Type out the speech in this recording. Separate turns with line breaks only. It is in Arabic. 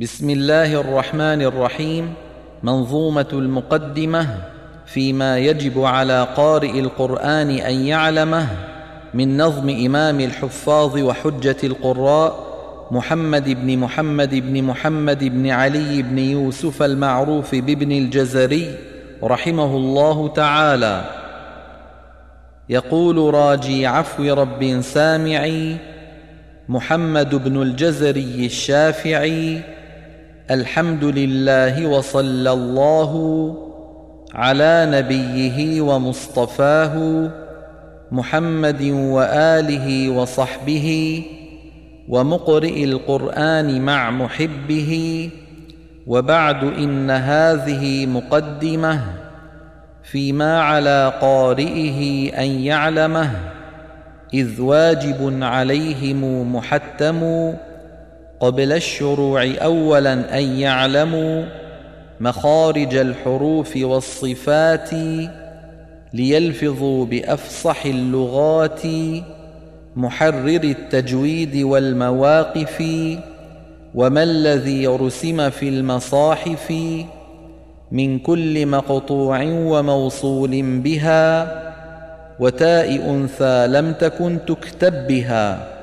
بسم الله الرحمن الرحيم. منظومة المقدمة فيما يجب على قارئ القرآن أن يعلمه من نظم إمام الحفاظ وحجة القراء محمد بن محمد بن محمد بن علي بن يوسف المعروف بابن الجزري رحمه الله تعالى. يقول راجي عفو رب سامعي محمد بن الجزري الشافعي الحمد لله وصلى الله على نبيه ومصطفاه محمد وآله وصحبه ومقرئ القرآن مع محبه وبعد إن هذه مقدمة فيما على قارئه أن يعلمه إذ واجب عليهم محتم قبل الشروع اولا أن يعلموا مخارج الحروف والصفات ليلفظوا بأفصح اللغات محرر التجويد والمواقف وما الذي رسم في المصاحف من كل مقطوع وموصول بها وتاء أنثى لم تكن تكتب بها